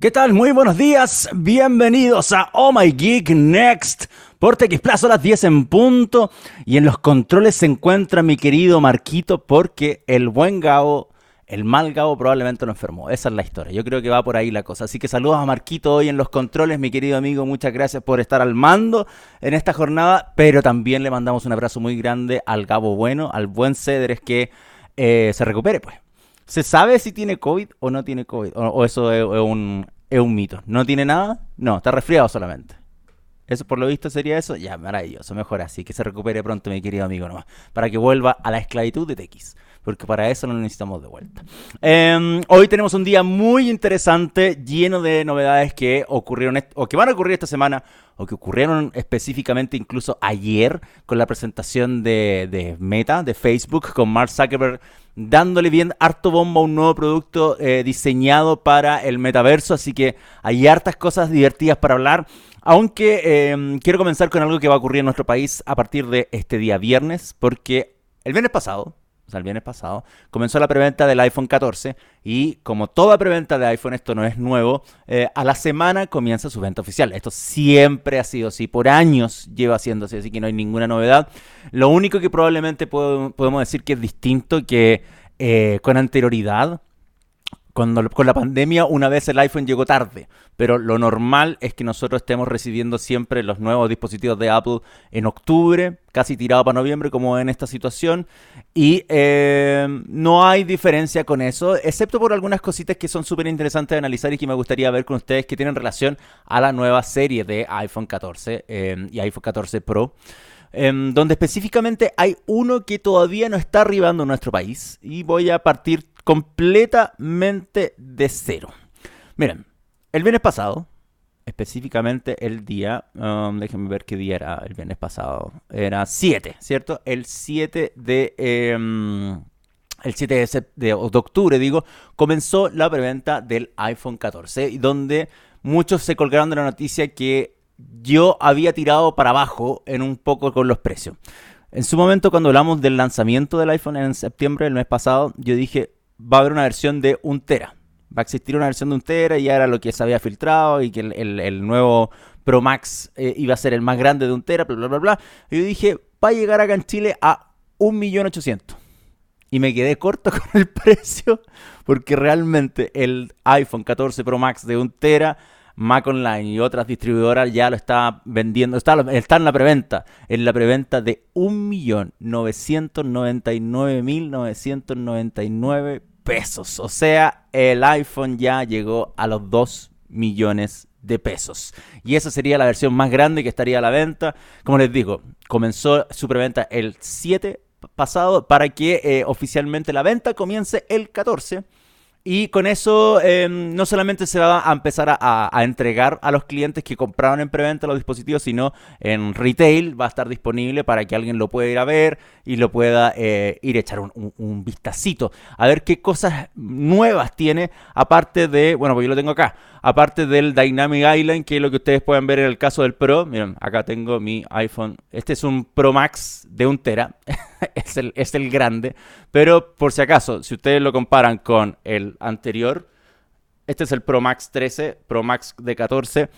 ¿Qué tal? Muy buenos días. Bienvenidos a Oh My Geek Next por TX Plus a las 10 en punto. Y en los controles se encuentra mi querido Marquito porque el buen Gabo, el mal Gabo probablemente lo enfermó. Esa es la historia. Yo creo que va por ahí la cosa. Así que saludos a Marquito hoy en los controles, mi querido amigo. Muchas gracias por estar al mando en esta jornada. Pero también le mandamos un abrazo muy grande al Gabo bueno, al buen Cedres que eh, se recupere pues. ¿Se sabe si tiene COVID o no tiene COVID? ¿O, eso es, un, es un mito? ¿No tiene nada? No, está resfriado solamente. Eso por lo visto sería eso. Ya, maravilloso, mejor así. Que se recupere pronto, mi querido amigo, nomás. Para que vuelva a la esclavitud de TX. Porque para eso no lo necesitamos de vuelta. Em, hoy tenemos un día muy interesante, lleno de novedades que ocurrieron o que van a ocurrir esta semana, o que ocurrieron específicamente incluso ayer con la presentación de, Meta, de Facebook, con Mark Zuckerberg dándole bien harto bomba a un nuevo producto eh, diseñado para el metaverso, así que hay hartas cosas divertidas para hablar. Aunque em, quiero comenzar con algo que va a ocurrir en nuestro país a partir de este día viernes, porque el viernes pasado, o sea, el viernes pasado, comenzó la preventa del iPhone 14 y como toda preventa de iPhone, esto no es nuevo, eh, a la semana comienza su venta oficial. Esto siempre ha sido así, por años lleva haciéndose, así que no hay ninguna novedad. Lo único que probablemente podemos decir que es distinto, que eh, con anterioridad con la pandemia una vez el iPhone llegó tarde, pero lo normal es que nosotros estemos recibiendo siempre los nuevos dispositivos de Apple en octubre, casi tirado para noviembre como en esta situación, y eh, no hay diferencia con eso, excepto por algunas cositas que son súper interesantes de analizar y que me gustaría ver con ustedes que tienen relación a la nueva serie de iPhone 14 eh, y iPhone 14 Pro. Em, donde específicamente hay uno que todavía no está arribando en nuestro país y voy a partir completamente de cero. Miren, el viernes pasado, específicamente el día, um, déjenme ver qué día era el viernes pasado, era 7, ¿cierto? El 7 de... Em, el 7 de, octubre, digo, comenzó la preventa del iPhone 14, donde muchos se colgaron de la noticia que yo había tirado para abajo en un poco con los precios. En su momento, cuando hablamos del lanzamiento del iPhone en septiembre del mes pasado, yo dije, va a haber una versión de un tera. Va a existir una versión de un tera y ya era lo que se había filtrado y que el, nuevo Pro Max eh, iba a ser el más grande de un tera, bla, bla, bla, bla. Y yo dije, va a llegar acá en Chile a 1.800.000. Y me quedé corto con el precio porque realmente el iPhone 14 Pro Max de un tera Mac Online y otras distribuidoras ya lo está vendiendo, está, en la preventa, en la preventa de 1.999.999 pesos. O sea, el iPhone ya llegó a los 2 millones de pesos. Y esa sería la versión más grande que estaría a la venta. Como les digo, comenzó su preventa el 7 pasado para que eh, oficialmente la venta comience el 14 y con eso em, no solamente se va a empezar a, entregar a los clientes que compraron en preventa los dispositivos, sino en retail va a estar disponible para que alguien lo pueda ir a ver y lo pueda eh, ir a echar un, vistacito. A ver qué cosas nuevas tiene, aparte de, bueno, pues yo lo tengo acá, aparte del Dynamic Island, que es lo que ustedes pueden ver en el caso del Pro. Miren, acá tengo mi iPhone. Este es un Pro Max de un tera. es, el, es el grande. Pero por si acaso, si ustedes lo comparan con el anterior, este es el Pro Max 13, Pro Max de 14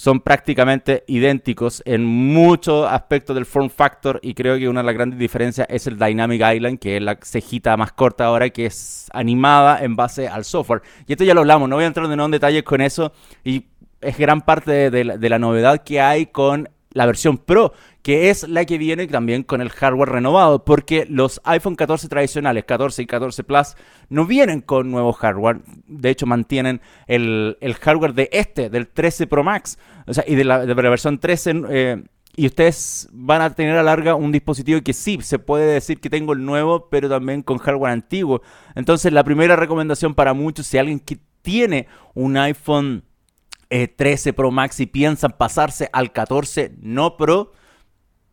son prácticamente idénticos en muchos aspectos del form factor y creo que una de las grandes diferencias es el Dynamic Island, que es la cejita más corta ahora, que es animada en base al software. Y esto ya lo hablamos, no voy a entrar en detalles con eso y es gran parte de la novedad que hay con la versión Pro, que es la que viene también con el hardware renovado, porque los iPhone 14 tradicionales, 14 y 14 Plus, no vienen con nuevo hardware. De hecho, mantienen el, hardware de este, del 13 Pro Max, o sea, y de la, versión 13. Eh, y ustedes van a tener a larga un dispositivo que sí, se puede decir que tengo el nuevo, pero también con hardware antiguo. Entonces, la primera recomendación para muchos, si alguien que tiene un iPhone 13 eh, Pro Max y piensan pasarse al 14 no Pro,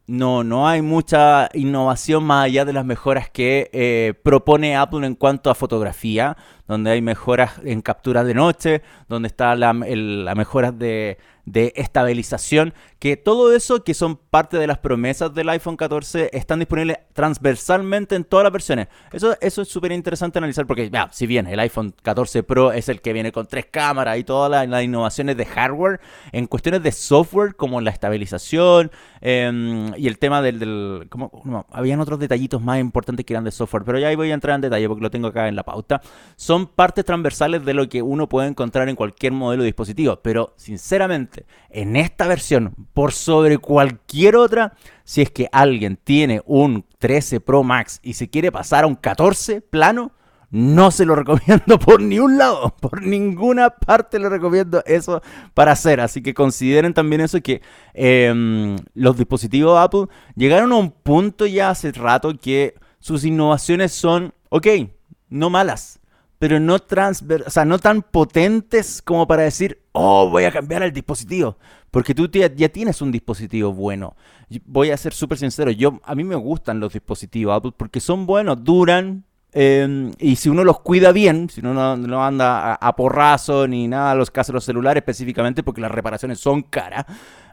no, no hay mucha innovación más allá de las mejoras que eh, propone Apple en cuanto a fotografía, donde hay mejoras en captura de noche, donde está la, de, de estabilización, que todo eso que son parte de las promesas del iPhone 14 están disponibles transversalmente en todas las versiones. Eso, eso es súper interesante analizar porque, ya, si bien el iPhone 14 Pro es el que viene con tres cámaras y todas las, innovaciones de hardware, en cuestiones de software como la estabilización em, y el tema del... como, habían otros detallitos más importantes que eran de software, pero ya ahí voy a entrar en detalle porque lo tengo acá en la pauta. Son partes transversales de lo que uno puede encontrar en cualquier modelo de dispositivo, pero sinceramente, en esta versión, por sobre cualquier otra, si es que alguien tiene un 13 Pro Max y se quiere pasar a un 14 plano, no se lo recomiendo por ni un lado, por ninguna parte le recomiendo eso para hacer. Así que consideren también eso que em, los dispositivos Apple llegaron a un punto ya hace rato que sus innovaciones son, ok, no malas, pero no, transver o sea, no tan potentes como para decir, oh, voy a cambiar el dispositivo. Porque tú ya, tienes un dispositivo bueno. Voy a ser súper sincero, yo, a mí me gustan los dispositivos Apple porque son buenos, duran. Em, y si uno los cuida bien, si uno no, anda a, porrazo ni nada, los casos los celulares específicamente, porque las reparaciones son caras,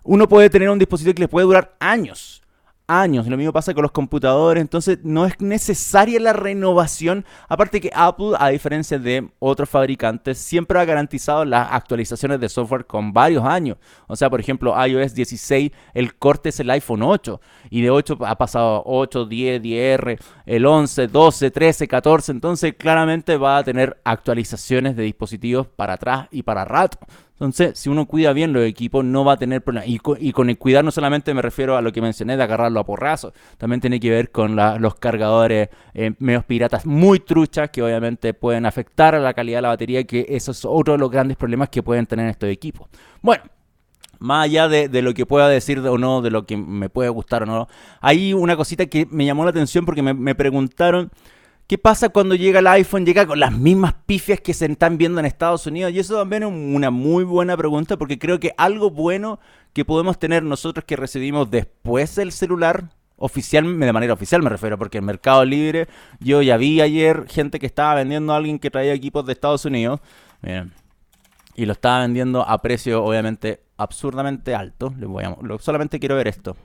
uno puede tener un dispositivo que le puede durar años años. Lo mismo pasa con los computadores, entonces no es necesaria la renovación. Aparte que Apple, a diferencia de otros fabricantes, siempre ha garantizado las actualizaciones de software con varios años. O sea, por ejemplo, iOS 16, el corte es el iPhone 8 y de 8 ha pasado 8, 10, 10R, el 11, 12, 13, 14. Entonces claramente va a tener actualizaciones de dispositivos para atrás y para rato. Entonces, si uno cuida bien los equipos, no va a tener problemas. Y con, el cuidar no solamente me refiero a lo que mencioné de agarrarlo a porrazo, también tiene que ver con los cargadores eh, medios piratas muy truchas que obviamente pueden afectar a la calidad de la batería, que eso es otro de los grandes problemas que pueden tener estos equipos. Bueno, más allá de, lo que pueda decir o no, de lo que me puede gustar o no, hay una cosita que me llamó la atención porque me preguntaron ¿Qué pasa cuando llega el iPhone? Llega con las mismas pifias que se están viendo en Estados Unidos. Y eso también es una muy buena pregunta porque creo que algo bueno que podemos tener nosotros que recibimos después del celular, oficial, de manera oficial me refiero, porque en Mercado Libre yo ya vi ayer gente que estaba vendiendo a alguien que traía equipos de Estados Unidos. y lo estaba vendiendo a precio obviamente absurdamente alto. Les voy a, solamente quiero ver esto.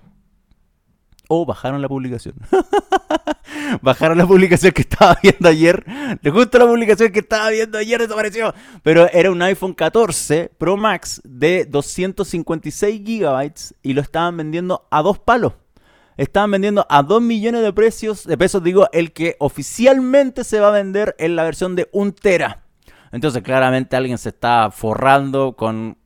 O bajaron la publicación. bajaron la publicación que estaba viendo ayer. Gustó la publicación que estaba viendo ayer, desapareció. Pero era un iPhone 14 Pro Max de 256 gigabytes y lo estaban vendiendo a dos palos. Estaban vendiendo a 2 millones de precios, de pesos, digo, el que oficialmente se va a vender en la versión de 1 tera. Entonces, claramente alguien se está forrando con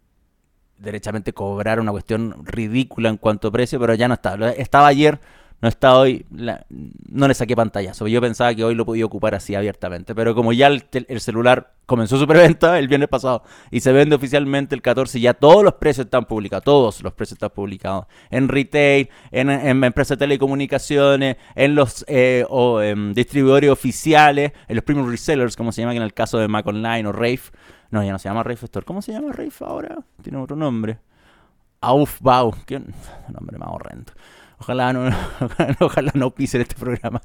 derechamente cobrar una cuestión ridícula en cuanto a precio, pero ya no está. Estaba ayer, no está hoy, no le saqué pantallazo. Yo pensaba que hoy lo podía ocupar así abiertamente, pero como ya el, celular comenzó su preventa el viernes pasado y se vende oficialmente el 14, ya todos los precios están publicados, todos los precios están publicados en retail, en, empresas de telecomunicaciones, en los eh, distribuidores oficiales, en los premium resellers, como se llaman en el caso de Mac Online o Rave. No, ya no se llama Rafe Store. ¿Cómo se llama Rafe ahora? Tiene otro nombre. Aufbau. Qué nombre más horrendo. Ojalá no, ojalá no pisen este programa.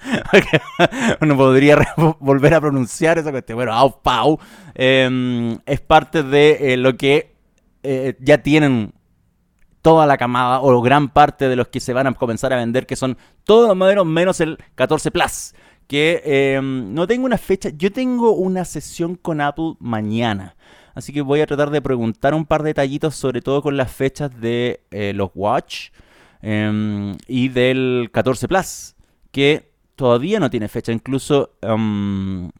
Uno podría volver a pronunciar esa cuestión. Bueno, Aufbau em, es parte de eh, lo que eh, ya tienen toda la camada o gran parte de los que se van a comenzar a vender, que son todos los modelos menos el 14 Plus que em, no tengo una fecha. Yo tengo una sesión con Apple mañana. Así que voy a tratar de preguntar un par de detallitos, sobre todo con las fechas de eh, los Watch em, y del 14 Plus, que todavía no tiene fecha. Incluso em,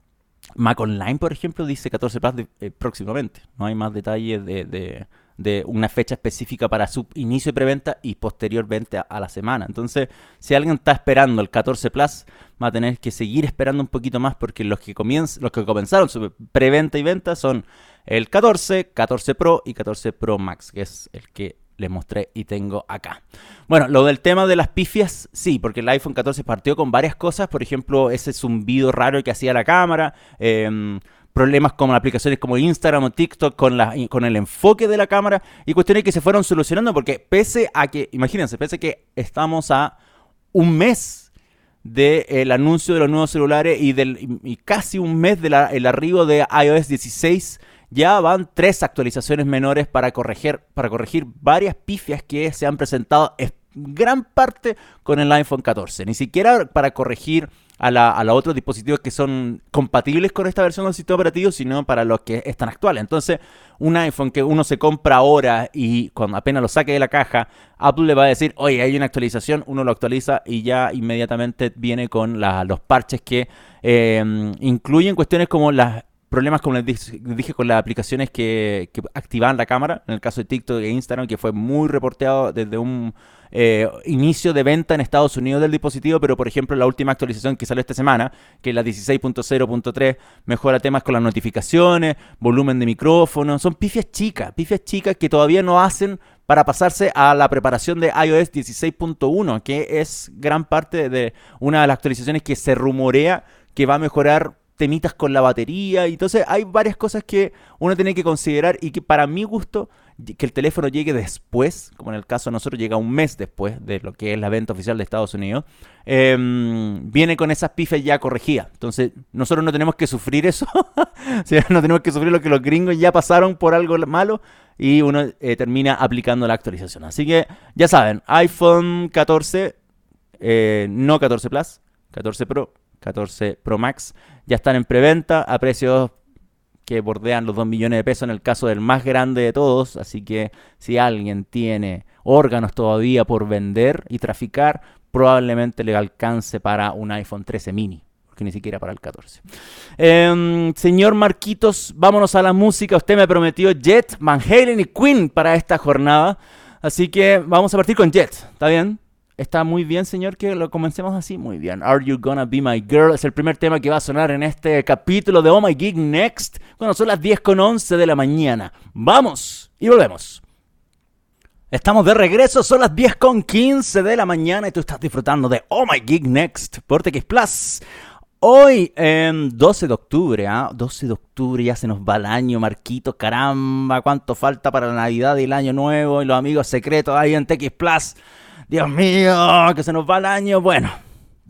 Mac Online, por ejemplo, dice 14 Plus eh, próximamente. No hay más detalles de de una fecha específica para su inicio de preventa y posterior venta a la semana. Entonces, si alguien está esperando el 14 Plus, va a tener que seguir esperando un poquito más porque los que, los que comenzaron su preventa y venta son el 14, 14 Pro y 14 Pro Max, que es el que les mostré y tengo acá. Bueno, lo del tema de las pifias, sí, porque el iPhone 14 partió con varias cosas, por ejemplo, ese zumbido raro que hacía la cámara, eh, problemas como aplicaciones como Instagram o TikTok con, la, con el enfoque de la cámara y cuestiones que se fueron solucionando porque pese a que, imagínense, pese a que estamos a un mes del anuncio de los nuevos celulares y, del, casi un mes del arribo de iOS 16 ya van tres actualizaciones menores para corregir, para corregir varias pifias que se han presentado en gran parte con el iPhone 14. Ni siquiera para corregir a, la, los otros dispositivos que son compatibles con esta versión del sistema operativo, sino para los que están actuales. Entonces, un iPhone que uno se compra ahora y cuando apenas lo saque de la caja, Apple le va a decir, oye, hay una actualización, uno lo actualiza y ya inmediatamente viene con los parches que eh, incluyen cuestiones como las problemas, como les dije, con las aplicaciones que, que, activaban la cámara, en el caso de TikTok e Instagram, que fue muy reporteado desde un eh, inicio de venta en Estados Unidos del dispositivo, pero por ejemplo la última actualización que salió esta semana, que es la 16.0.3, mejora temas con las notificaciones, volumen de micrófono, son pifias chicas, pifias chicas que todavía no hacen para pasarse a la preparación de iOS 16.1, que es gran parte de una de las actualizaciones que se rumorea que va a mejorar temitas con la batería. Y entonces hay varias cosas que uno tiene que considerar y que para mi gusto que el teléfono llegue después, como en el caso de nosotros llega un mes después de lo que es la venta oficial de Estados Unidos, em, viene con esas pifes ya corregidas. Entonces nosotros no tenemos que sufrir eso, no tenemos que sufrir lo que los gringos ya pasaron por algo malo y uno eh, termina aplicando la actualización. Así que ya saben, iPhone 14, eh, no 14 Plus, 14 Pro, 14 Pro Max, ya están en preventa a precios que bordean los 2 millones de pesos en el caso del más grande de todos. Así que si alguien tiene órganos todavía por vender y traficar, probablemente le alcance para un iPhone 13 mini. Que ni siquiera para el 14. Em, señor Marquitos, vámonos a la música. Usted me prometió Jet, Van y Queen para esta jornada. Así que vamos a partir con Jet. ¿Está bien? Está muy bien, señor, que lo comencemos así. Muy bien. Are You Gonna Be My Girl? Es el primer tema que va a sonar en este capítulo de Oh My Geek Next. Cuando son las 10 con 11 de la mañana. Vamos y volvemos. Estamos de regreso, son las 10 con 15 de la mañana y tú estás disfrutando de Oh My Geek Next por TX Plus. Hoy, 12 de octubre, ¿ah? 12 de octubre, ya se nos va el año, Marquito, caramba, cuánto falta para la Navidad y el Año Nuevo y los amigos secretos ahí en TX Plus. Dios mío, que se nos va el año. Bueno,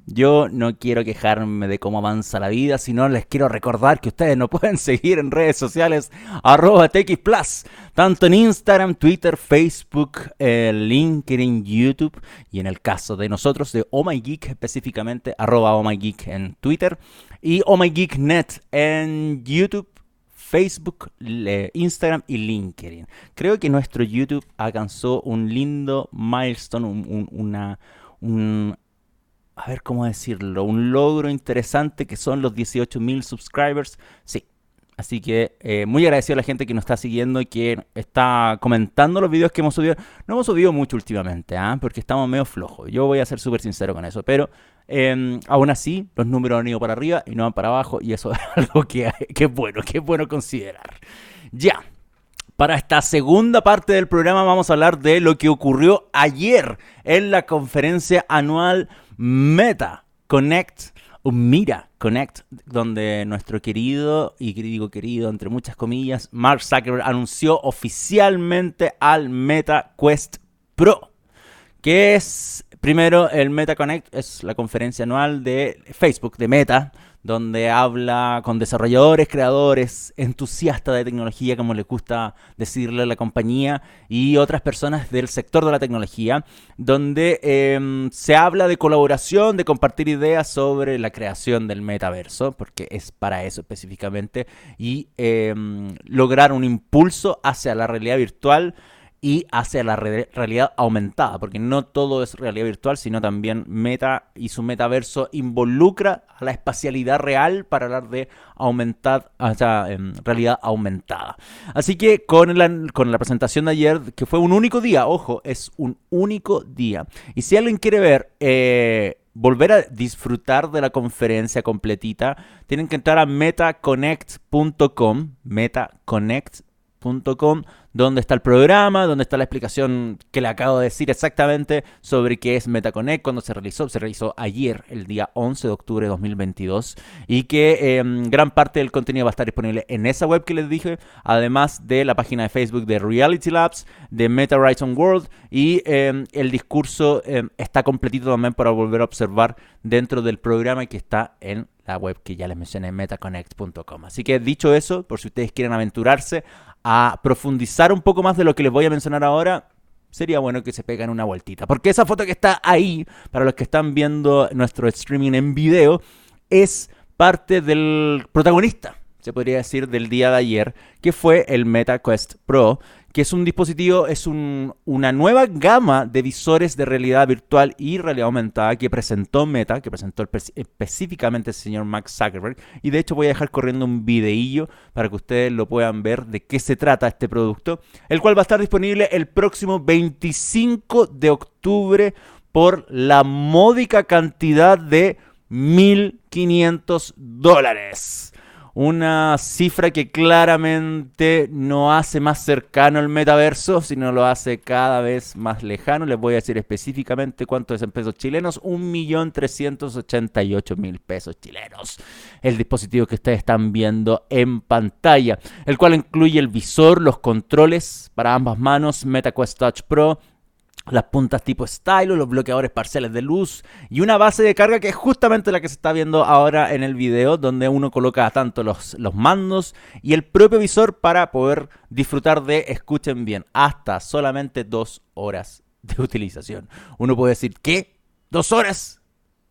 yo no quiero quejarme de cómo avanza la vida, sino les quiero recordar que ustedes nos pueden seguir en redes sociales arroba TX tanto en Instagram, Twitter, Facebook, eh, LinkedIn, YouTube y en el caso de nosotros de Oh My Geek específicamente arroba Oh My Geek en Twitter y Oh My Geek Net en YouTube Facebook, Instagram y LinkedIn. Creo que nuestro YouTube alcanzó un lindo milestone, un, una, a ver cómo decirlo, un logro interesante que son los 18.000 subscribers. Sí, Así que eh, muy agradecido a la gente que nos está siguiendo y que está comentando los videos que hemos subido. No hemos subido mucho últimamente, ¿ah? porque estamos medio flojos. Yo voy a ser súper sincero con eso. Pero em, aún así, los números han ido para arriba y no van para abajo. Y eso es algo que, que es bueno, que es bueno considerar. Ya. Para esta segunda parte del programa vamos a hablar de lo que ocurrió ayer en la conferencia anual Meta Connect Mira Connect, donde nuestro querido, y digo querido entre muchas comillas, Mark Zuckerberg anunció oficialmente al Meta Quest Pro, que es, primero, el Meta Connect, es la conferencia anual de Facebook, de Meta, donde habla con desarrolladores, creadores, entusiastas de tecnología, como les gusta decirle a la compañía, y otras personas del sector de la tecnología, donde em, se habla de colaboración, de compartir ideas sobre la creación del metaverso, porque es para eso específicamente, y em, lograr un impulso hacia la realidad virtual y hacia la realidad aumentada, porque no todo es realidad virtual, sino también Meta y su metaverso involucra a la espacialidad real para hablar de aumentar, sea, em, realidad aumentada. Así que con la, con la presentación de ayer, que fue un único día, ojo, es un único día. Y si alguien quiere ver... Eh, volver a disfrutar de la conferencia completita, tienen que entrar a metaconnect.com, metaconnect metaconnect.com donde está el programa, donde está la explicación que le acabo de decir exactamente sobre qué es MetaConnect, cuando se realizó. Se realizó ayer, el día 11 de octubre de 2022, y que em, gran parte del contenido va a estar disponible en esa web que les dije, además de la página de Facebook de Reality Labs, de Meta Horizon World, y em, el discurso em, está completito también para volver a observar dentro del programa que está en la web que ya les mencioné, metaconnect.com. Así que dicho eso, por si ustedes quieren aventurarse a profundizar un poco más de lo que les voy a mencionar ahora, sería bueno que se pegan una vueltita. Porque esa foto que está ahí, para los que están viendo nuestro streaming en video, es parte del protagonista, se podría decir, del día de ayer, que fue el MetaQuest Pro, que es un dispositivo, es una nueva gama de visores de realidad virtual y realidad aumentada que presentó Meta, que presentó específicamente el señor Max Zuckerberg. Y de hecho voy a dejar corriendo un videillo para que ustedes lo puedan ver de qué se trata este producto, el cual va a estar disponible el próximo 25 de octubre por la módica cantidad de 1.500 dólares una cifra que claramente no hace más cercano el metaverso, sino lo hace cada vez más lejano. Les voy a decir específicamente cuánto es en pesos chilenos, 1.388.000 pesos chilenos. El dispositivo que ustedes están viendo en pantalla, el cual incluye el visor, los controles para ambas manos, MetaQuest Touch Pro, las puntas tipo style, los bloqueadores parciales de luz y una base de carga que es justamente la que se está viendo ahora en el video, donde uno coloca tanto los, los mandos y el propio visor para poder disfrutar de, escuchen bien, hasta solamente dos horas de utilización. Uno puede decir, ¿qué? ¿Dos horas?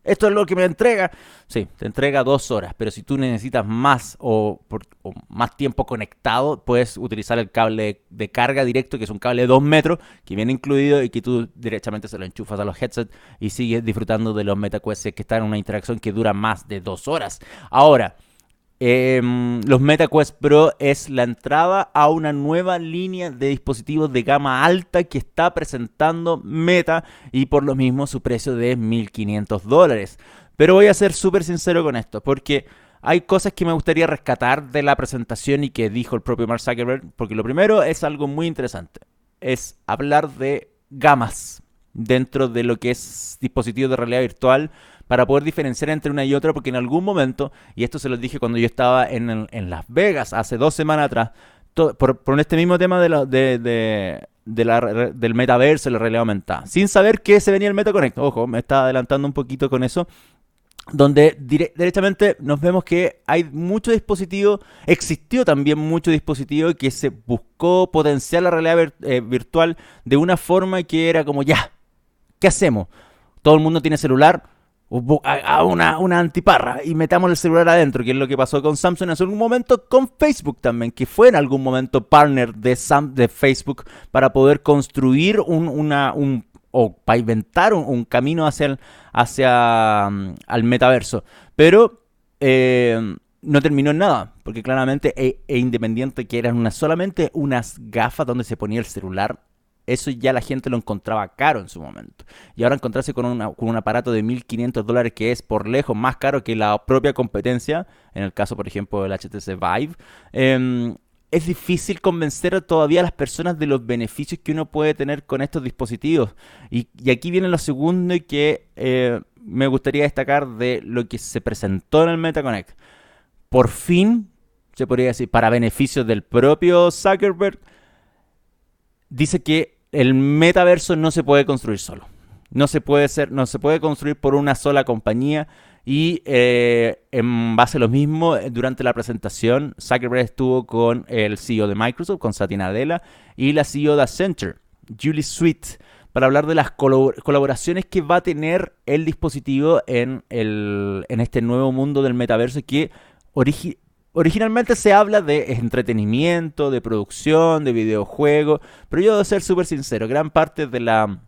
Esto es lo que me entrega. Sí, te entrega dos horas, pero si tú necesitas más o, más tiempo conectado, puedes utilizar el cable de carga directo, que es un cable de dos metros, que viene incluido y que tú directamente se lo enchufas a los headsets y sigues disfrutando de los MetaQuest que están en una interacción que dura más de dos horas. Ahora, Em, los MetaQuest Pro es la entrada a una nueva línea de dispositivos de gama alta que está presentando Meta y por lo mismo su precio de 1.500 dólares. Pero voy a ser súper sincero con esto porque hay cosas que me gustaría rescatar de la presentación y que dijo el propio Mark Zuckerberg. Porque lo primero es algo muy interesante. Es hablar de gamas dentro de lo que es dispositivos de realidad virtual para poder diferenciar entre una y otra, porque en algún momento, y esto se lo dije cuando yo estaba en, Las Vegas hace dos semanas atrás, por, este mismo tema de, de, la, del metaverso, la realidad aumentada, sin saber qué se venía el MetaConnect. Ojo, me estaba adelantando un poquito con eso donde directamente nos vemos que hay mucho dispositivo, existió también mucho dispositivo que se buscó potenciar la realidad eh, virtual de una forma que era como, ya, ¿qué hacemos? Todo el mundo tiene celular, a una, una, antiparra y metamos el celular adentro, que es lo que pasó con Samsung en algún momento, con Facebook también, que fue en algún momento partner de, Sam, de Facebook para poder construir un, una, un o pavimentar un, un camino hacia el, hacia mm, al metaverso. Pero eh, no terminó en nada, porque claramente e, e, Independiente que eran solamente unas gafas donde se ponía el celular eso ya la gente lo encontraba caro en su momento. Y ahora encontrarse con, un aparato de 1.500 dólares que es por lejos más caro que la propia competencia, en el caso, por ejemplo, del HTC Vive, em, es difícil convencer todavía a las personas de los beneficios que uno puede tener con estos dispositivos. Y, aquí viene lo segundo que eh, me gustaría destacar de lo que se presentó en el MetaConnect. Por fin, se podría decir, para beneficios del propio Zuckerberg, dice que el metaverso no se puede construir solo. No se puede, ser, no se puede construir por una sola compañía. Y eh, en base a lo mismo, durante la presentación, Zuckerberg estuvo con el CEO de Microsoft, con Satya Nadella, y la CEO de Accenture, Julie Sweet, para hablar de las colaboraciones que va a tener el dispositivo en, el, en este nuevo mundo del metaverso que Originalmente se habla de entretenimiento, de producción, de videojuegos, pero yo debo ser súper sincero, gran parte de la...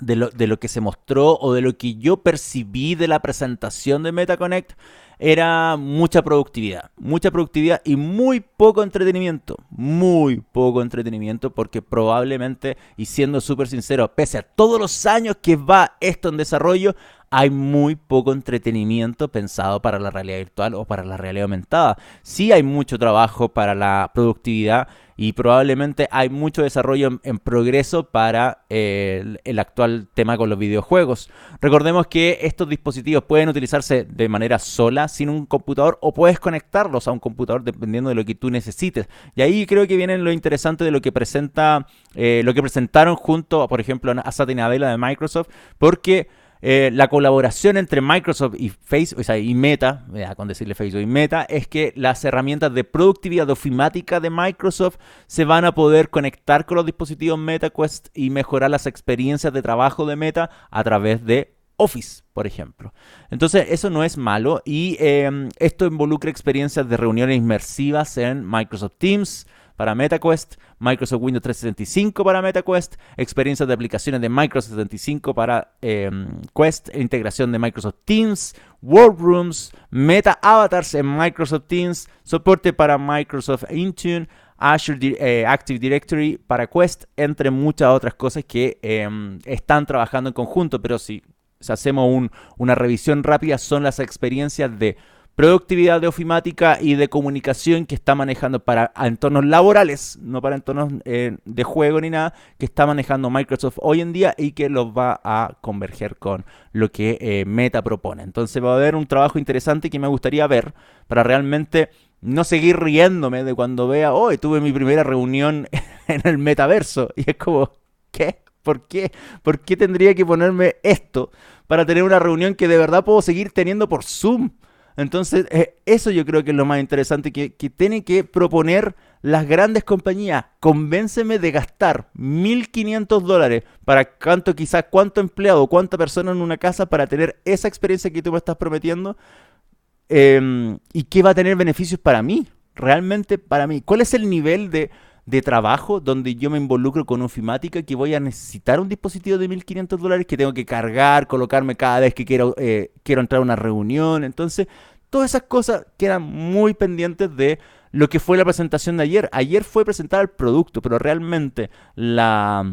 De lo, de lo que se mostró o de lo que yo percibí de la presentación de MetaConnect era mucha productividad, mucha productividad y muy poco entretenimiento, muy poco entretenimiento porque probablemente, y siendo súper sincero, pese a todos los años que va esto en desarrollo, hay muy poco entretenimiento pensado para la realidad virtual o para la realidad aumentada. Sí hay mucho trabajo para la productividad y probablemente hay mucho desarrollo en, progreso para eh, el, actual tema con los videojuegos. Recordemos que estos dispositivos pueden utilizarse de manera sola, sin un computador, o puedes conectarlos a un computador dependiendo de lo que tú necesites. Y ahí creo que viene lo interesante de lo que presenta, eh, lo que presentaron junto, por ejemplo, a Satya Nadella de Microsoft, porque eh, la colaboración entre Microsoft y Facebook, o sea, y Meta, con decirle Facebook y Meta, es que las herramientas de productividad ofimática de Microsoft se van a poder conectar con los dispositivos MetaQuest y mejorar las experiencias de trabajo de Meta a través de Office, por ejemplo. Entonces, eso no es malo y em, esto involucra experiencias de reuniones inmersivas en Microsoft Teams, para MetaQuest, Microsoft Windows 365 para MetaQuest, experiencias de aplicaciones de Microsoft 365 para em, Quest, integración de Microsoft Teams, Workrooms, Meta Avatars en Microsoft Teams, soporte para Microsoft Intune, Azure eh, Active Directory para Quest, entre muchas otras cosas que em, están trabajando en conjunto, pero si, hacemos una revisión rápida, son las experiencias de productividad de ofimática y de comunicación que está manejando para entornos laborales, no para entornos eh, de juego ni nada, que está manejando Microsoft hoy en día y que los va a converger con lo que eh, Meta propone. Entonces va a haber un trabajo interesante que me gustaría ver para realmente no seguir riéndome de cuando vea, hoy tuve mi primera reunión en el metaverso. Y es como, ¿qué? ¿Por qué? ¿Por qué tendría que ponerme esto para tener una reunión que de verdad puedo seguir teniendo por Zoom? Entonces, eh, eso yo creo que es lo más interesante que, que tienen que proponer las grandes compañías. Convénceme de gastar 1.500 dólares para cuánto, quizás cuánto empleado, cuánta persona en una casa para tener esa experiencia que tú me estás prometiendo. Em, y qué va a tener beneficios para mí, realmente para mí. ¿Cuál es el nivel de de trabajo donde yo me involucro con ofimática que voy a necesitar un dispositivo de 1500 dólares que tengo que cargar, colocarme cada vez que quiero, eh, quiero entrar a una reunión. Entonces, todas esas cosas quedan muy pendientes de lo que fue la presentación de ayer. Ayer fue presentar el producto, pero realmente la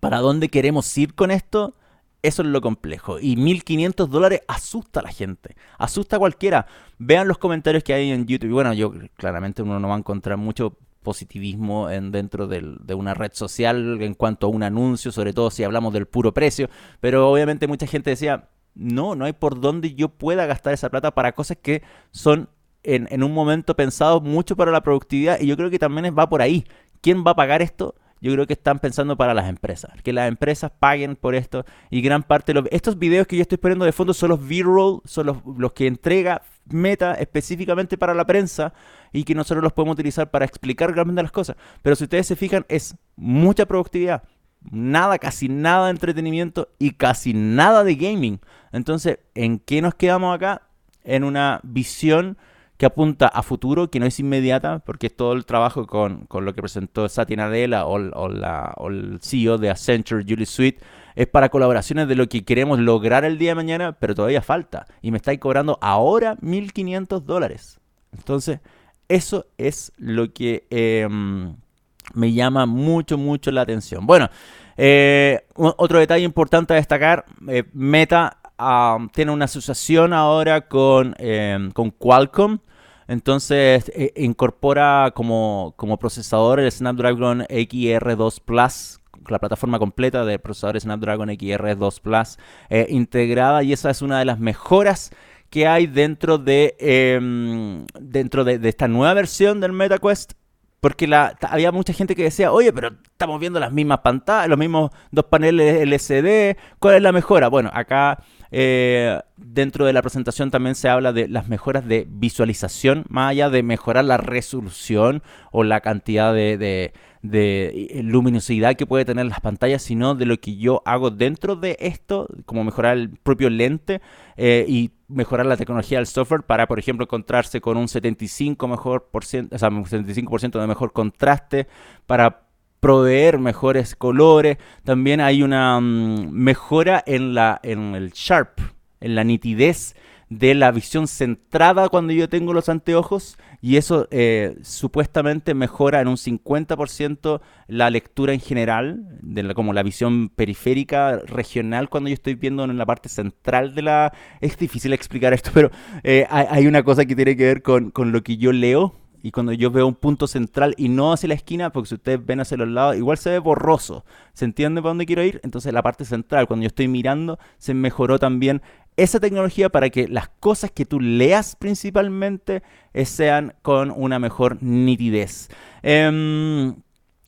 para dónde queremos ir con esto, eso es lo complejo. Y 1500 dólares asusta a la gente. Asusta a cualquiera. Vean los comentarios que hay en YouTube. Bueno, yo claramente uno no va a encontrar mucho positivismo en, dentro de una red social en cuanto a un anuncio, sobre todo si hablamos del puro precio, pero obviamente mucha gente decía, no, no hay por dónde yo pueda gastar esa plata para cosas que son en, en un momento pensados mucho para la productividad y yo creo que también va por ahí. ¿Quién va a pagar esto? yo creo que están pensando para las empresas, que las empresas paguen por esto y gran parte de los, estos videos que yo estoy poniendo de fondo son los B-roll, son los, los que entrega Meta específicamente para la prensa y que nosotros los podemos utilizar para explicar realmente las cosas. Pero si ustedes se fijan, es mucha productividad, nada, casi nada de entretenimiento y casi nada de gaming. Entonces, ¿en qué nos quedamos acá? En una visión que apunta a futuro, que no es inmediata, porque todo el trabajo con, lo que presentó Satya Nadella o, la, o, el CEO de Accenture, Julie Sweet, es para colaboraciones de lo que queremos lograr el día de mañana, pero todavía falta. Y me estáis cobrando ahora 1.500 dólares. Entonces, eso es lo que em, me llama mucho, mucho la atención. Bueno, eh, otro detalle importante a destacar, eh, Meta tiene una asociación ahora con, em, con Qualcomm. Entonces eh, incorpora como, como procesador el Snapdragon XR2 Plus, la plataforma completa de procesadores Snapdragon XR2 Plus integrada y esa es una de las mejoras que hay dentro de, em, dentro de, esta nueva versión del MetaQuest. Porque había mucha gente que decía, oye, pero estamos viendo las mismas pantallas, los mismos dos paneles LCD, ¿cuál es la mejora? Bueno, acá eh, dentro de la presentación también se habla de las mejoras de visualización, más allá de mejorar la resolución o la cantidad de, luminosidad que puede tener las pantallas, sino de lo que yo hago dentro de esto, como mejorar el propio lente eh, y mejorar la tecnología del software para, por ejemplo, encontrarse con un 75 mejor por ciento, o sea, un 75% de mejor contraste para proveer mejores colores. También hay una mm, mejora en, la, en el sharp, en la nitidez de la visión centrada cuando yo tengo los anteojos y eso eh, supuestamente mejora en un 50% la lectura en general, de como la visión periférica regional cuando yo estoy viendo en la parte central de la... Es difícil explicar esto, pero eh, hay, una cosa que tiene que ver con, con lo que yo leo y cuando yo veo un punto central y no hacia la esquina, porque si ustedes ven hacia los lados, igual se ve borroso. ¿Se entiende para dónde quiero ir? Entonces la parte central, cuando yo estoy mirando, se mejoró también esa tecnología para que las cosas que tú leas principalmente eh, sean con una mejor nitidez. Em,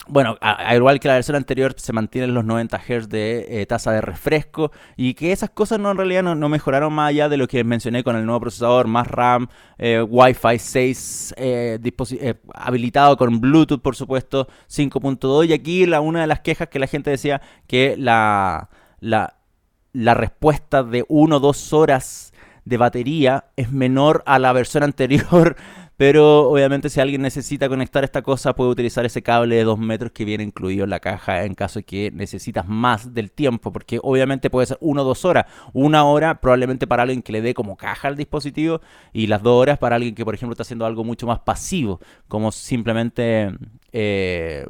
bueno, al igual que la versión anterior, se mantienen los 90 Hz de eh, tasa de refresco y que esas cosas no en realidad no, mejoraron más allá de lo que mencioné con el nuevo procesador, más RAM, eh, Wi-Fi 6 habilitado con Bluetooth, por supuesto, 5.2. Y aquí la, una de las quejas que la gente decía que la la respuesta de 1 o 2 horas de batería es menor a la versión anterior, pero obviamente si alguien necesita conectar esta cosa puede utilizar ese cable de 2 metros que viene incluido en la caja en caso de que necesitas más del tiempo, porque obviamente puede ser 1 o 2 horas. Una hora probablemente para alguien que le dé como caja al dispositivo y las 2 horas para alguien que por ejemplo está haciendo algo mucho más pasivo, como simplemente... Eh,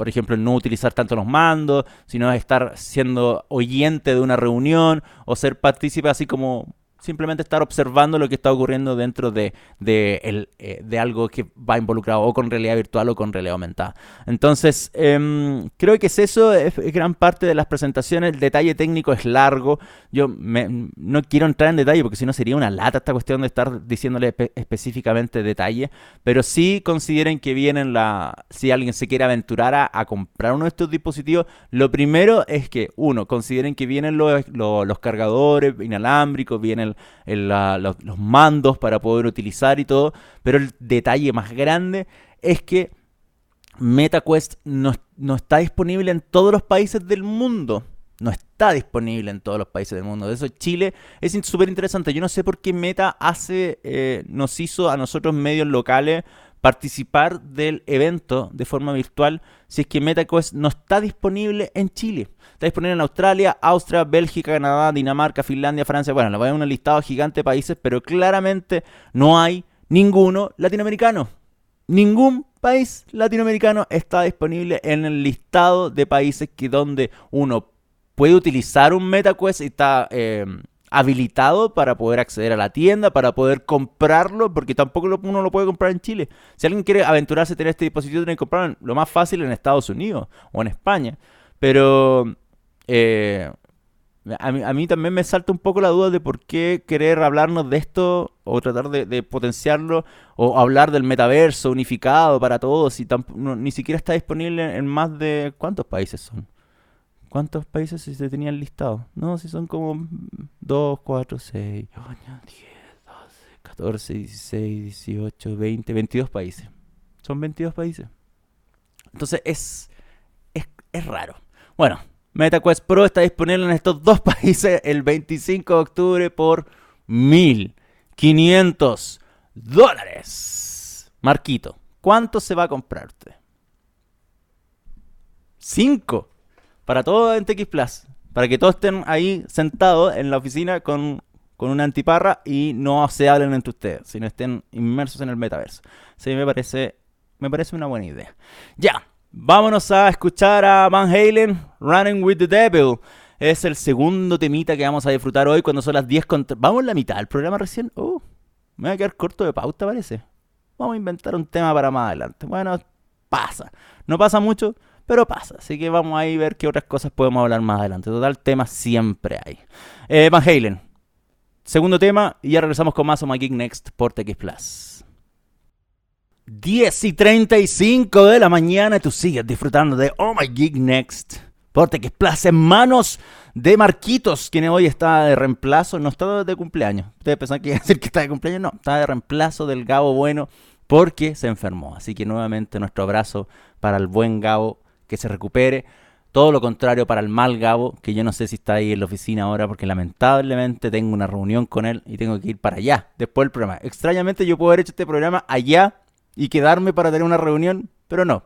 por ejemplo, no utilizar tanto los mandos, sino estar siendo oyente de una reunión o ser partícipe así como simplemente estar observando lo que está ocurriendo dentro de, de, eh, de, algo que va involucrado o con realidad virtual o con realidad aumentada. Entonces, em, creo que es eso, es, gran parte de las presentaciones, el detalle técnico es largo, yo no quiero entrar en detalle porque si no sería una lata esta cuestión de estar diciéndole específicamente detalle, pero sí consideren que vienen la, si alguien se quiere aventurar a, comprar uno de estos dispositivos, lo primero es que, uno, consideren que vienen los, los cargadores inalámbricos, vienen los, mandos para poder utilizar y todo, pero el detalle más grande es que MetaQuest no, no está disponible en todos los países del mundo. No está disponible en todos los países del mundo. De eso Chile es súper interesante. Yo no sé por qué Meta hace, eh, nos hizo a nosotros medios locales participar del evento de forma virtual si es que MetaQuest no está disponible en Chile. Está disponible en Australia, Austria, Bélgica, Canadá, Dinamarca, Finlandia, Francia. Bueno, le voy a un listado gigante de países, pero claramente no hay ninguno latinoamericano. Ningún país latinoamericano está disponible en el listado de países que donde uno puede utilizar un MetaQuest y está eh, habilitado para poder acceder a la tienda, para poder comprarlo, porque tampoco uno lo puede comprar en Chile. Si alguien quiere aventurarse a tener este dispositivo, tiene que comprarlo lo más fácil en Estados Unidos o en España. Pero eh, a, mí, también me salta un poco la duda de por qué querer hablarnos de esto o tratar de, potenciarlo o hablar del metaverso unificado para todos y ni siquiera está disponible en más de... ¿Cuántos países son? ¿Cuántos países se tenían listados? No, si son como 2, 4, 6, 10, 12, 14, 16, 18, 20, 22 países. Son 22 países. Entonces es, es, es raro. Bueno, MetaQuest Pro está disponible en estos dos países el 25 de octubre por 1.500 dólares. Marquito, ¿cuánto se va a comprar usted? ¿Cinco? Para todo en TX Plus, para que todos estén ahí sentados en la oficina con, una antiparra y no se hablen entre ustedes, sino estén inmersos en el metaverso. Sí, me parece, me parece una buena idea. Ya, vámonos a escuchar a Van Halen, Running with the Devil. Es el segundo temita que vamos a disfrutar hoy cuando son las 10 con... Vamos en la mitad del programa recién. Oh, me voy a quedar corto de pauta, parece. Vamos a inventar un tema para más adelante. Bueno, pasa. No pasa mucho, pero pasa. Así que vamos a ver qué otras cosas podemos hablar más adelante. Total, temas siempre hay. Eh, Van Halen. Segundo tema, y ya regresamos con más o My Geek Next por TX Plus. 10 y 35 de la mañana y tú sigues disfrutando de Oh My Geek Next por TX Plus en manos de Marquitos, quien hoy está de reemplazo, no está de cumpleaños. Ustedes pensan que iba a decir que está de cumpleaños, no, está de reemplazo del Gabo Bueno porque se enfermó. Así que nuevamente nuestro abrazo para el buen Gabo que se recupere. Todo lo contrario para el mal Gabo, que yo no sé si está ahí en la oficina ahora, porque lamentablemente tengo una reunión con él y tengo que ir para allá, después del programa. Extrañamente yo puedo haber hecho este programa allá y quedarme para tener una reunión, pero no.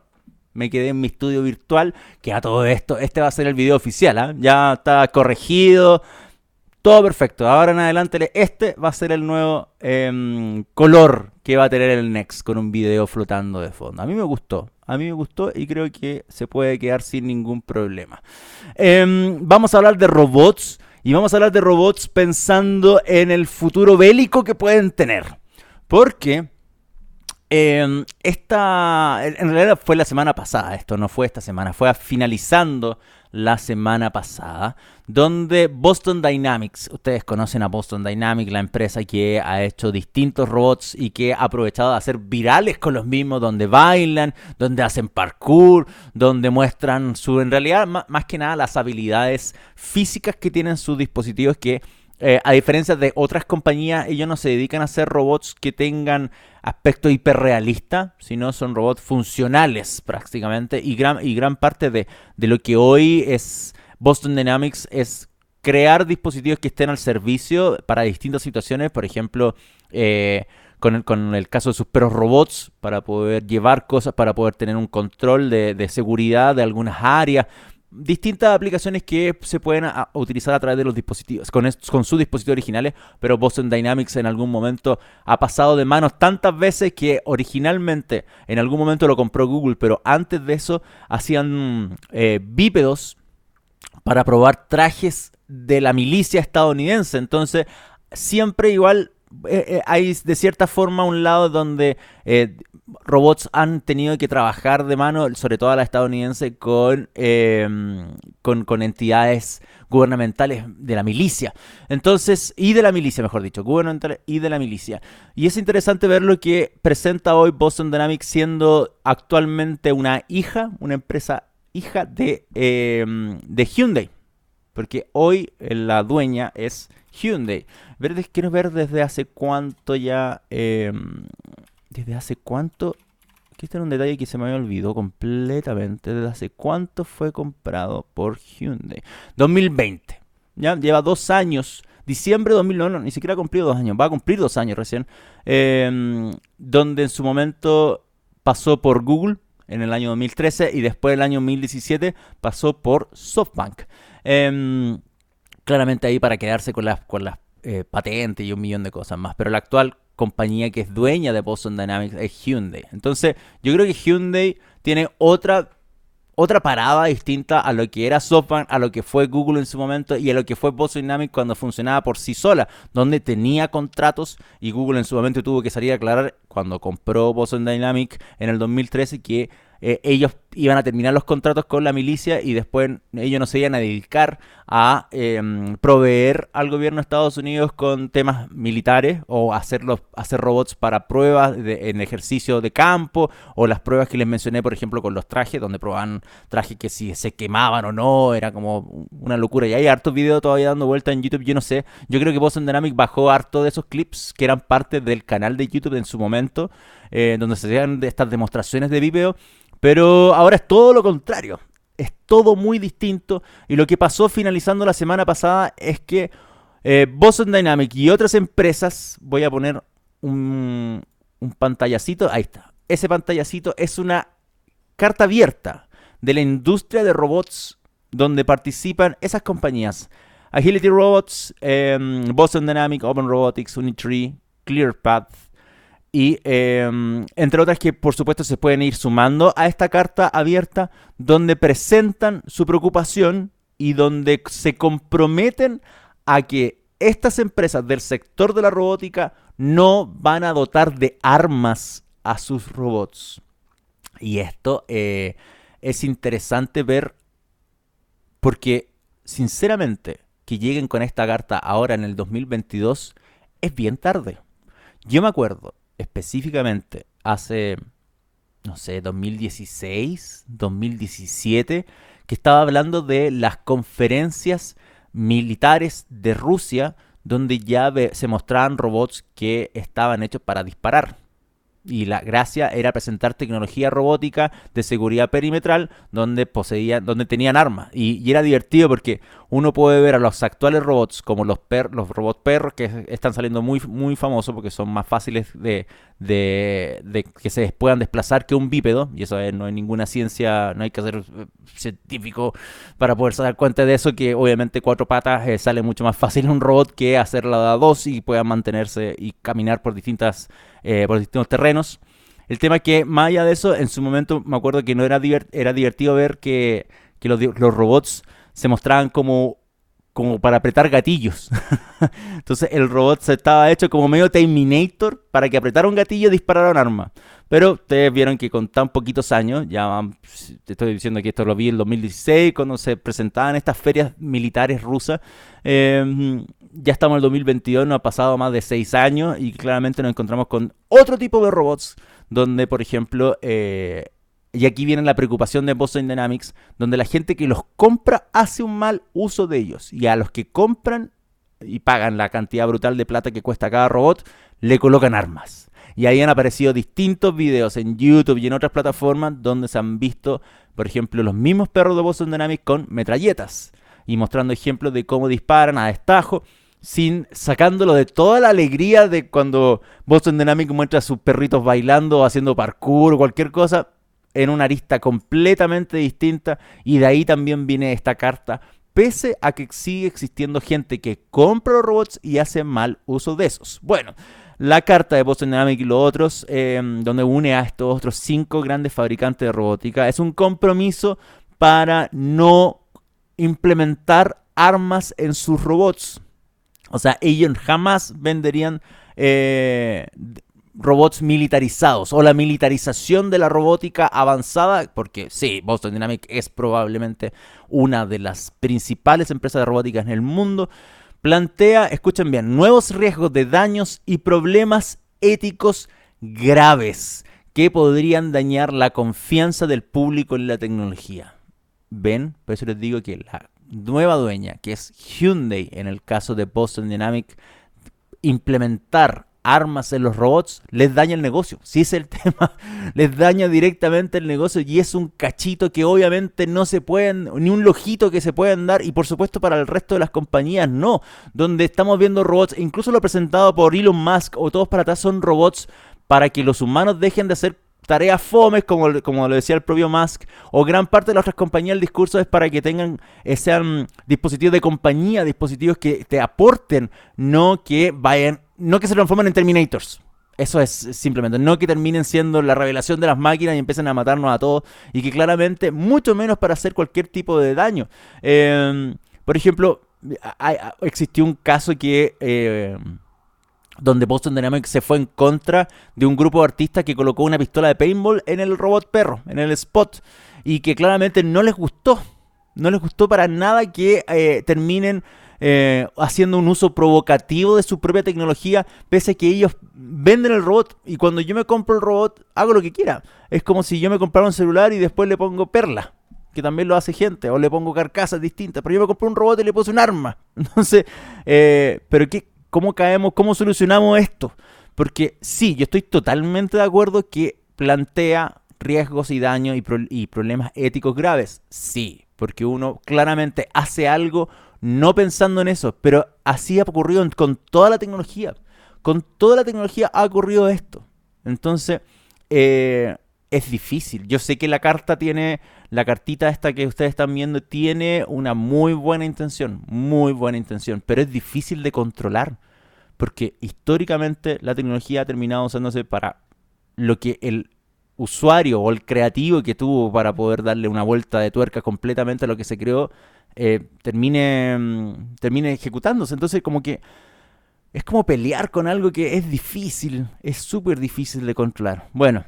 Me quedé en mi estudio virtual, que a todo esto, este va a ser el video oficial, ¿ah? ya está corregido, todo perfecto. Ahora en adelante, este va a ser el nuevo em, color que va a tener el Next con un video flotando de fondo. A mí me gustó, a mí me gustó y creo que se puede quedar sin ningún problema. Em, vamos a hablar de robots y vamos a hablar de robots pensando en el futuro bélico que pueden tener. Porque Em, esta, en realidad fue la semana pasada, esto no fue esta semana, fue finalizando la semana pasada, donde Boston Dynamics, ustedes conocen a Boston Dynamics, la empresa que ha hecho distintos robots y que ha aprovechado de hacer virales con los mismos, donde bailan, donde hacen parkour, donde muestran su, en realidad, más que nada las habilidades físicas que tienen sus dispositivos que eh, a diferencia de otras compañías, ellos no se dedican a hacer robots que tengan aspecto hiperrealista, sino son robots funcionales prácticamente. Y gran, y gran parte de, lo que hoy es Boston Dynamics es crear dispositivos que estén al servicio para distintas situaciones, por ejemplo, eh, con, el, caso de sus perros robots, para poder llevar cosas, para poder tener un control de, de seguridad de algunas áreas, distintas aplicaciones que se pueden utilizar a través de los dispositivos, con, con sus dispositivos originales, pero Boston Dynamics en algún momento ha pasado de manos tantas veces que originalmente en algún momento lo compró Google, pero antes de eso hacían eh, bípedos para probar trajes de la milicia estadounidense. Entonces, siempre igual eh, eh, hay de cierta forma un lado donde eh, robots han tenido que trabajar de mano, sobre todo a la estadounidense, con, em, con, entidades gubernamentales de la milicia. Entonces, y de la milicia, mejor dicho, y de la milicia. Y es interesante ver lo que presenta hoy Boston Dynamics siendo actualmente una hija, una empresa hija de, em, de Hyundai. Porque hoy la dueña es Hyundai. quiero ver desde hace cuánto ya. Em, desde hace cuánto. Aquí está un detalle que se me había olvidado completamente. Desde hace cuánto fue comprado por Hyundai. 2020. Ya lleva dos años. Diciembre de 2009, ni siquiera ha cumplido dos años, va a cumplir dos años recién. Em, donde en su momento pasó por Google en el año 2013 y después del año 2017 pasó por SoftBank. Em, claramente ahí para quedarse con las, con las eh, patentes y un millón de cosas más. Pero la actual compañía que es dueña de Boston Dynamics es Hyundai. Entonces, yo creo que Hyundai tiene otra otra parada distinta a lo que era SoftBank, a lo que fue Google en su momento y a lo que fue Boston Dynamics cuando funcionaba por sí sola, donde tenía contratos y Google en su momento tuvo que salir a aclarar cuando compró Boston Dynamics en el 2013 que eh, ellos iban a terminar los contratos con la milicia y después ellos no se iban a dedicar a em, proveer al gobierno de Estados Unidos con temas militares o hacerlos, hacer robots para pruebas en ejercicio de campo o las pruebas que les mencioné, por ejemplo, con los trajes, donde probaban trajes que si se quemaban o no, era como una locura. Y hay hartos videos todavía dando vuelta en YouTube, yo no sé, yo creo que Boston Dynamics bajó harto de esos clips que eran parte del canal de YouTube en su momento, eh, donde se hacían estas demostraciones de video pero ahora es todo lo contrario. Es todo muy distinto. Y lo que pasó finalizando la semana pasada es que eh, Boston Dynamics y otras empresas, voy a poner un, un pantallacito, ahí está. Ese pantallacito es una carta abierta de la industria de robots donde participan esas compañías. Agility Robots, em, Boston Dynamics, Open Robotics, Unitree, ClearPath, y em, entre otras que por supuesto se pueden ir sumando a esta carta abierta donde presentan su preocupación y donde se comprometen a que estas empresas del sector de la robótica no van a dotar de armas a sus robots. Y esto eh, es interesante ver porque sinceramente que lleguen con esta carta ahora en el 2022 es bien tarde. Yo me acuerdo específicamente hace, no sé, 2016, 2017, que estaba hablando de las conferencias militares de Rusia, donde ya se mostraban robots que estaban hechos para disparar y la gracia era presentar tecnología robótica de seguridad perimetral donde poseían, donde tenían armas. Y, era divertido porque uno puede ver a los actuales robots como los, per, los robots perros que están saliendo muy, muy famosos porque son más fáciles de, de, que se puedan desplazar que un bípedo. Y eso no hay ninguna ciencia, no hay que ser eh, científico para poder dar cuenta de eso, que obviamente cuatro patas eh, sale mucho más fácil un robot que hacerla a dos y pueda mantenerse y caminar por distintas eh, por distintos terrenos. El tema es que, más allá de eso, en su momento me acuerdo que no era, era divertido ver que, los, robots se mostraban como, como para apretar gatillos. Entonces el robot se estaba hecho como medio Terminator para que apretara un gatillo y disparara un arma. Pero ustedes vieron que con tan poquitos años, ya te estoy diciendo que esto lo vi en 2016, cuando se presentaban estas ferias militares rusas, em, ya estamos en el 2022, no ha pasado más de seis años y claramente nos encontramos con otro tipo de robots, donde por ejemplo... Eh, y aquí viene la preocupación de Boston Dynamics, donde la gente que los compra hace un mal uso de ellos. Y a los que compran y pagan la cantidad brutal de plata que cuesta cada robot, le colocan armas. Y ahí han aparecido distintos videos en YouTube y en otras plataformas donde se han visto, por ejemplo, los mismos perros de Boston Dynamics con metralletas. Y mostrando ejemplos de cómo disparan a destajo sin sacándolo de toda la alegría de cuando Boston Dynamics muestra a sus perritos bailando o haciendo parkour o cualquier cosa en una arista completamente distinta y de ahí también viene esta carta pese a que sigue existiendo gente que compra robots y hace mal uso de esos. Bueno, la carta de Boston Dynamics y los otros, em, donde une a estos otros cinco grandes fabricantes de robótica, es un compromiso para no implementar armas en sus robots. O sea, ellos jamás venderían eh, robots militarizados o la militarización de la robótica avanzada, porque sí, Boston Dynamics es probablemente una de las principales empresas de robótica en el mundo, plantea, escuchen bien, nuevos riesgos de daños y problemas éticos graves que podrían dañar la confianza del público en la tecnología. ¿Ven? Por eso les digo que la nueva dueña, que es Hyundai en el caso de Boston Dynamics, implementar armas en los robots, les daña el negocio. Si es el tema, les daña directamente el negocio y es un cachito que obviamente no se pueden, ni un lojito que se pueden dar y por supuesto para el resto de las compañías no. Donde estamos viendo robots, incluso lo presentado por Elon Musk o todos para atrás son robots para que los humanos dejen de hacer tareas fomes, como, como lo decía el propio Musk, o gran parte de las otras compañías, el discurso es para que tengan, eh, sean dispositivos de compañía, dispositivos que te aporten, no que vayan no que se transformen en Terminators. Eso es simplemente, no que terminen siendo la revelación de las máquinas y empiecen a matarnos a todos y que claramente, mucho menos para hacer cualquier tipo de daño. Em, por ejemplo, existió un caso que... Em, donde Boston Dynamics se fue en contra de un grupo de artistas que colocó una pistola de paintball en el robot perro, en el spot, y que claramente no les gustó. No les gustó para nada que eh, terminen eh, haciendo un uso provocativo de su propia tecnología, pese a que ellos venden el robot y cuando yo me compro el robot hago lo que quiera. Es como si yo me comprara un celular y después le pongo perla, que también lo hace gente, o le pongo carcasas distintas, pero yo me compré un robot y le puse un arma. Entonces, eh, pero qué, ¿cómo caemos, cómo solucionamos esto? Porque sí, yo estoy totalmente de acuerdo que plantea riesgos y daños y problemas éticos graves. Sí, porque uno claramente hace algo no pensando en eso, pero así ha ocurrido con toda la tecnología. Con toda la tecnología ha ocurrido esto. Entonces, eh, es difícil. Yo sé que la carta tiene, la cartita esta que ustedes están viendo, tiene una muy buena intención, muy buena intención, pero es difícil de controlar. Porque históricamente la tecnología ha terminado usándose para lo que el usuario o el creativo que tuvo para poder darle una vuelta de tuerca completamente a lo que se creó eh, termine, mm, termine ejecutándose. Entonces como que es como pelear con algo que es difícil, es súper difícil de controlar. Bueno,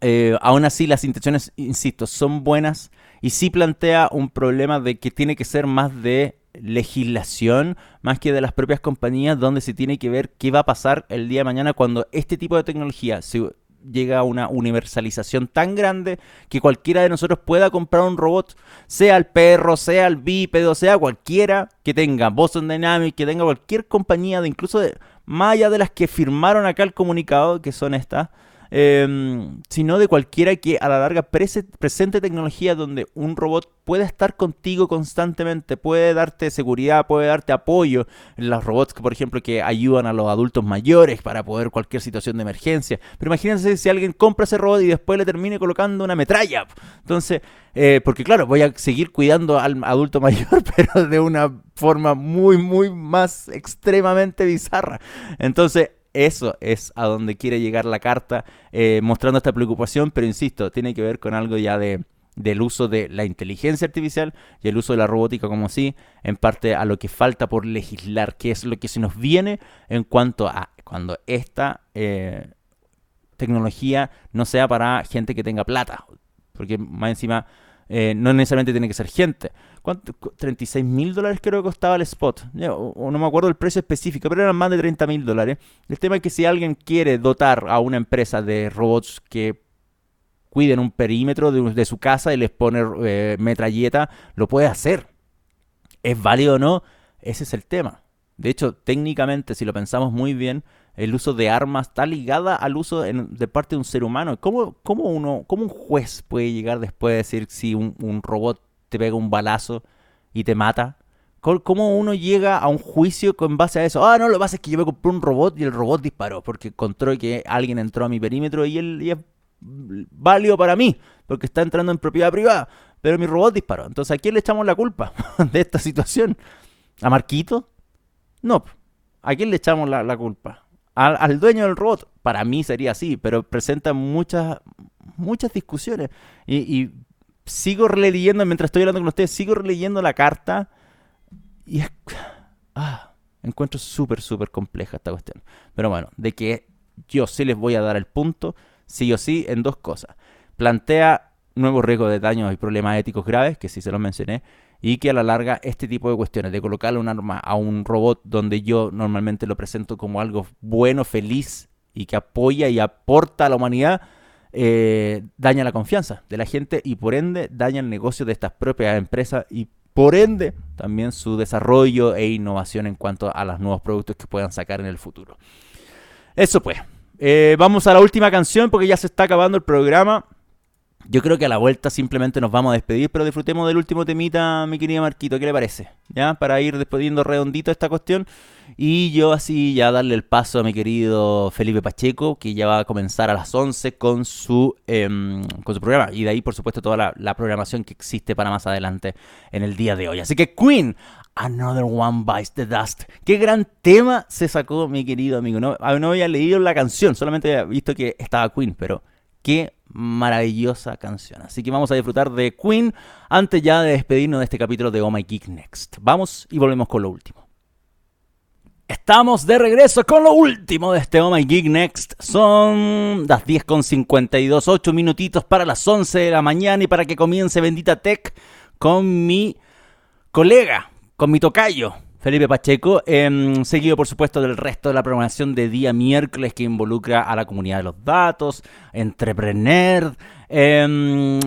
eh, aún así las intenciones, insisto, son buenas y sí plantea un problema de que tiene que ser más de legislación más que de las propias compañías donde se tiene que ver qué va a pasar el día de mañana cuando este tipo de tecnología se llega a una universalización tan grande que cualquiera de nosotros pueda comprar un robot, sea el perro, sea el bípedo, sea cualquiera que tenga Boston Dynamics, que tenga cualquier compañía, de incluso de, más allá de las que firmaron acá el comunicado, que son estas, Em, sino de cualquiera que a la larga presente tecnología donde un robot puede estar contigo constantemente, puede darte seguridad, puede darte apoyo. Los robots, por ejemplo, que ayudan a los adultos mayores para poder cualquier situación de emergencia. Pero imagínense si alguien compra ese robot y después le termine colocando una metralla. Entonces, eh, porque claro, voy a seguir cuidando al adulto mayor, pero de una forma muy, muy más extremadamente bizarra. Entonces, eso es a donde quiere llegar la carta, eh, mostrando esta preocupación, pero insisto, tiene que ver con algo ya de, del uso de la inteligencia artificial y el uso de la robótica como así, en parte a lo que falta por legislar, que es lo que se nos viene en cuanto a cuando esta, eh, tecnología no sea para gente que tenga plata. Porque más encima eh, no necesariamente tiene que ser gente. ¿Cuánto? 36 mil dólares creo que costaba el spot. O, no me acuerdo el precio específico, pero eran más de 30 mil dólares. El tema es que si alguien quiere dotar a una empresa de robots que cuiden un perímetro de, su casa y les pone eh, metralleta, lo puede hacer. ¿Es válido o no? Ese es el tema. De hecho, técnicamente, si lo pensamos muy bien, el uso de armas está ligada al uso de parte de un ser humano. ¿Cómo, cómo, uno, ¿Cómo un juez puede llegar después de decir si un, robot te pega un balazo y te mata? ¿Cómo uno llega a un juicio con base a eso? Ah, no, lo que pasa es que yo me compré un robot y el robot disparó porque encontró que alguien entró a mi perímetro y él es válido para mí porque está entrando en propiedad privada. Pero mi robot disparó. Entonces, ¿a quién le echamos la culpa de esta situación? ¿A Marquito? No. ¿A quién le echamos la culpa? Al, dueño del robot. Para mí sería así, pero presenta muchas, muchas discusiones. Y, sigo releyendo, mientras estoy hablando con ustedes, sigo releyendo la carta y es... Ah, encuentro súper, súper compleja esta cuestión. Pero bueno, de que yo sí les voy a dar el punto, sí o sí, en dos cosas. Plantea nuevos riesgos de daños y problemas éticos graves, que sí se los mencioné, y que a la larga este tipo de cuestiones de colocarle un arma a un robot donde yo normalmente lo presento como algo bueno, feliz y que apoya y aporta a la humanidad, eh, daña la confianza de la gente y por ende daña el negocio de estas propias empresas y por ende también su desarrollo e innovación en cuanto a los nuevos productos que puedan sacar en el futuro. Eso pues. Eh, vamos a la última canción porque ya se está acabando el programa. Yo creo que a la vuelta simplemente nos vamos a despedir, pero disfrutemos del último temita, mi querido Marquito. ¿Qué le parece? ¿Ya? Para ir despediendo redondito esta cuestión. Y yo así ya darle el paso a mi querido Felipe Pacheco, que ya va a comenzar a las 11 con su, em, con su programa. Y de ahí, por supuesto, toda la, programación que existe para más adelante en el día de hoy. Así que Queen, Another One Bites the Dust. Qué gran tema se sacó, mi querido amigo. No, no había leído la canción, solamente había visto que estaba Queen, pero qué maravillosa canción. Así que vamos a disfrutar de Queen antes ya de despedirnos de este capítulo de Oh My Geek Next. Vamos y volvemos con lo último. Estamos de regreso con lo último de este Oh My Geek Next. Son las 10.52, 8 minutitos para las 11 de la mañana y para que comience Bendita Tech con mi colega, con mi tocayo, Felipe Pacheco, em, seguido por supuesto del resto de la programación de día miércoles que involucra a la comunidad de los datos, Entrepreneur, eh,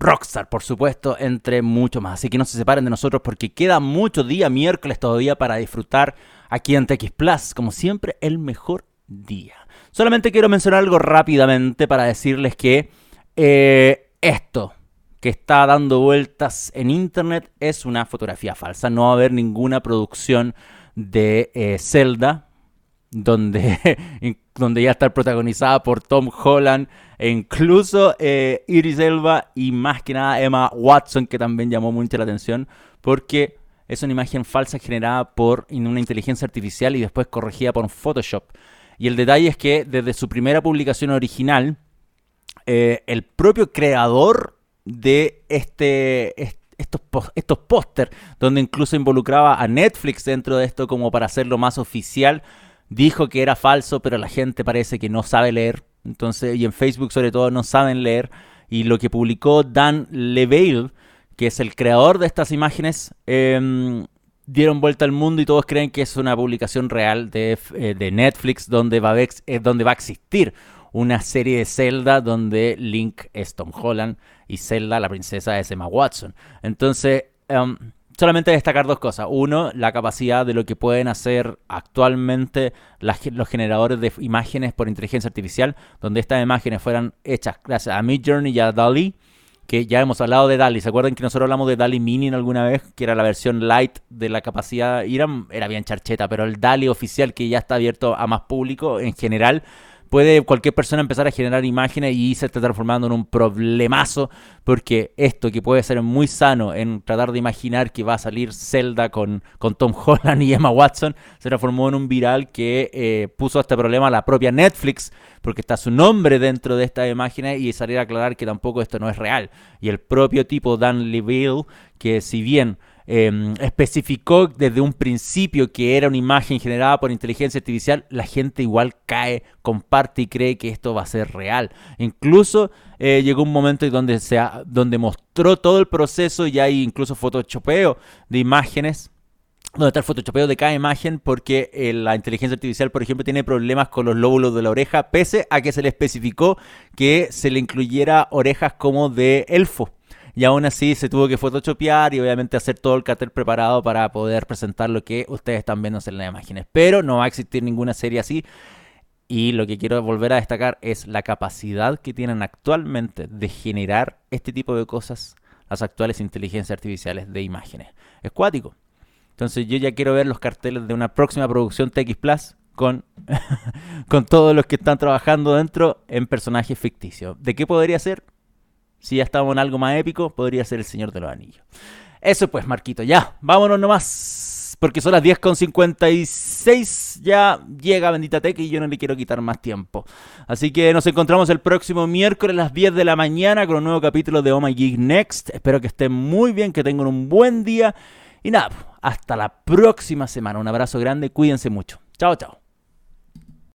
Rockstar, por supuesto, entre mucho más. Así que no se separen de nosotros porque queda mucho día miércoles todavía para disfrutar aquí en TX Plus, como siempre, el mejor día. Solamente quiero mencionar algo rápidamente para decirles que eh, esto, que está dando vueltas en internet es una fotografía falsa. No va a haber ninguna producción de eh, Zelda donde, donde ya está protagonizada por Tom Holland e incluso eh, Iris Elba y más que nada Emma Watson, que también llamó mucho la atención porque es una imagen falsa generada por una inteligencia artificial y después corregida por Photoshop. Y el detalle es que desde su primera publicación original, eh, el propio creador de este, estos, estos póster, donde incluso involucraba a Netflix dentro de esto como para hacerlo más oficial. Dijo que era falso, pero la gente parece que no sabe leer. Entonces, y en Facebook sobre todo no saben leer. Y lo que publicó Dan Levale, que es el creador de estas imágenes, em, dieron vuelta al mundo y todos creen que es una publicación real de, eh, de Netflix donde va, a, eh, donde va a existir una serie de Zelda donde Link es Tom Holland y Zelda, la princesa, es Emma Watson. Entonces, um, solamente destacar dos cosas. Uno, la capacidad de lo que pueden hacer actualmente los generadores de imágenes por inteligencia artificial, donde estas imágenes fueran hechas gracias a Midjourney y a DALI, que ya hemos hablado de DALI. ¿Se acuerdan que nosotros hablamos de DALI Mini alguna vez? Que era la versión light de la capacidad. Era, era bien charcheta, pero el DALI oficial que ya está abierto a más público en general puede cualquier persona empezar a generar imágenes y se está transformando en un problemazo, porque esto que puede ser muy sano en tratar de imaginar que va a salir Zelda con, con Tom Holland y Emma Watson, se transformó en un viral que eh, puso este problema a la propia Netflix, porque está su nombre dentro de estas imágenes y salir a aclarar que tampoco esto no es real. Y el propio tipo Dan Leville, que si bien em, especificó desde un principio que era una imagen generada por inteligencia artificial, la gente igual cae, comparte y cree que esto va a ser real. Incluso eh, llegó un momento donde, se donde mostró todo el proceso y hay incluso photoshopeo de imágenes donde está el photoshopeo de cada imagen porque eh, la inteligencia artificial, por ejemplo, tiene problemas con los lóbulos de la oreja, pese a que se le especificó que se le incluyera orejas como de elfo. Y aún así se tuvo que photoshopear y obviamente hacer todo el cartel preparado para poder presentar lo que ustedes están viendo en las imágenes. Pero no va a existir ninguna serie así. Y lo que quiero volver a destacar es la capacidad que tienen actualmente de generar este tipo de cosas las actuales inteligencias artificiales de imágenes. Es cuático. Entonces yo ya quiero ver los carteles de una próxima producción TX Plus con, con todos los que están trabajando dentro en personajes ficticios. ¿De qué podría ser? Si ya estamos en algo más épico, podría ser el Señor de los Anillos. Eso pues, Marquito, ya, vámonos nomás. Porque son las 10.56, ya llega Bendita Tech y yo no le quiero quitar más tiempo. Así que nos encontramos el próximo miércoles a las 10 de la mañana con un nuevo capítulo de Oh My Geek Next. Espero que estén muy bien, que tengan un buen día. Y nada, hasta la próxima semana. Un abrazo grande, cuídense mucho. Chao, chao.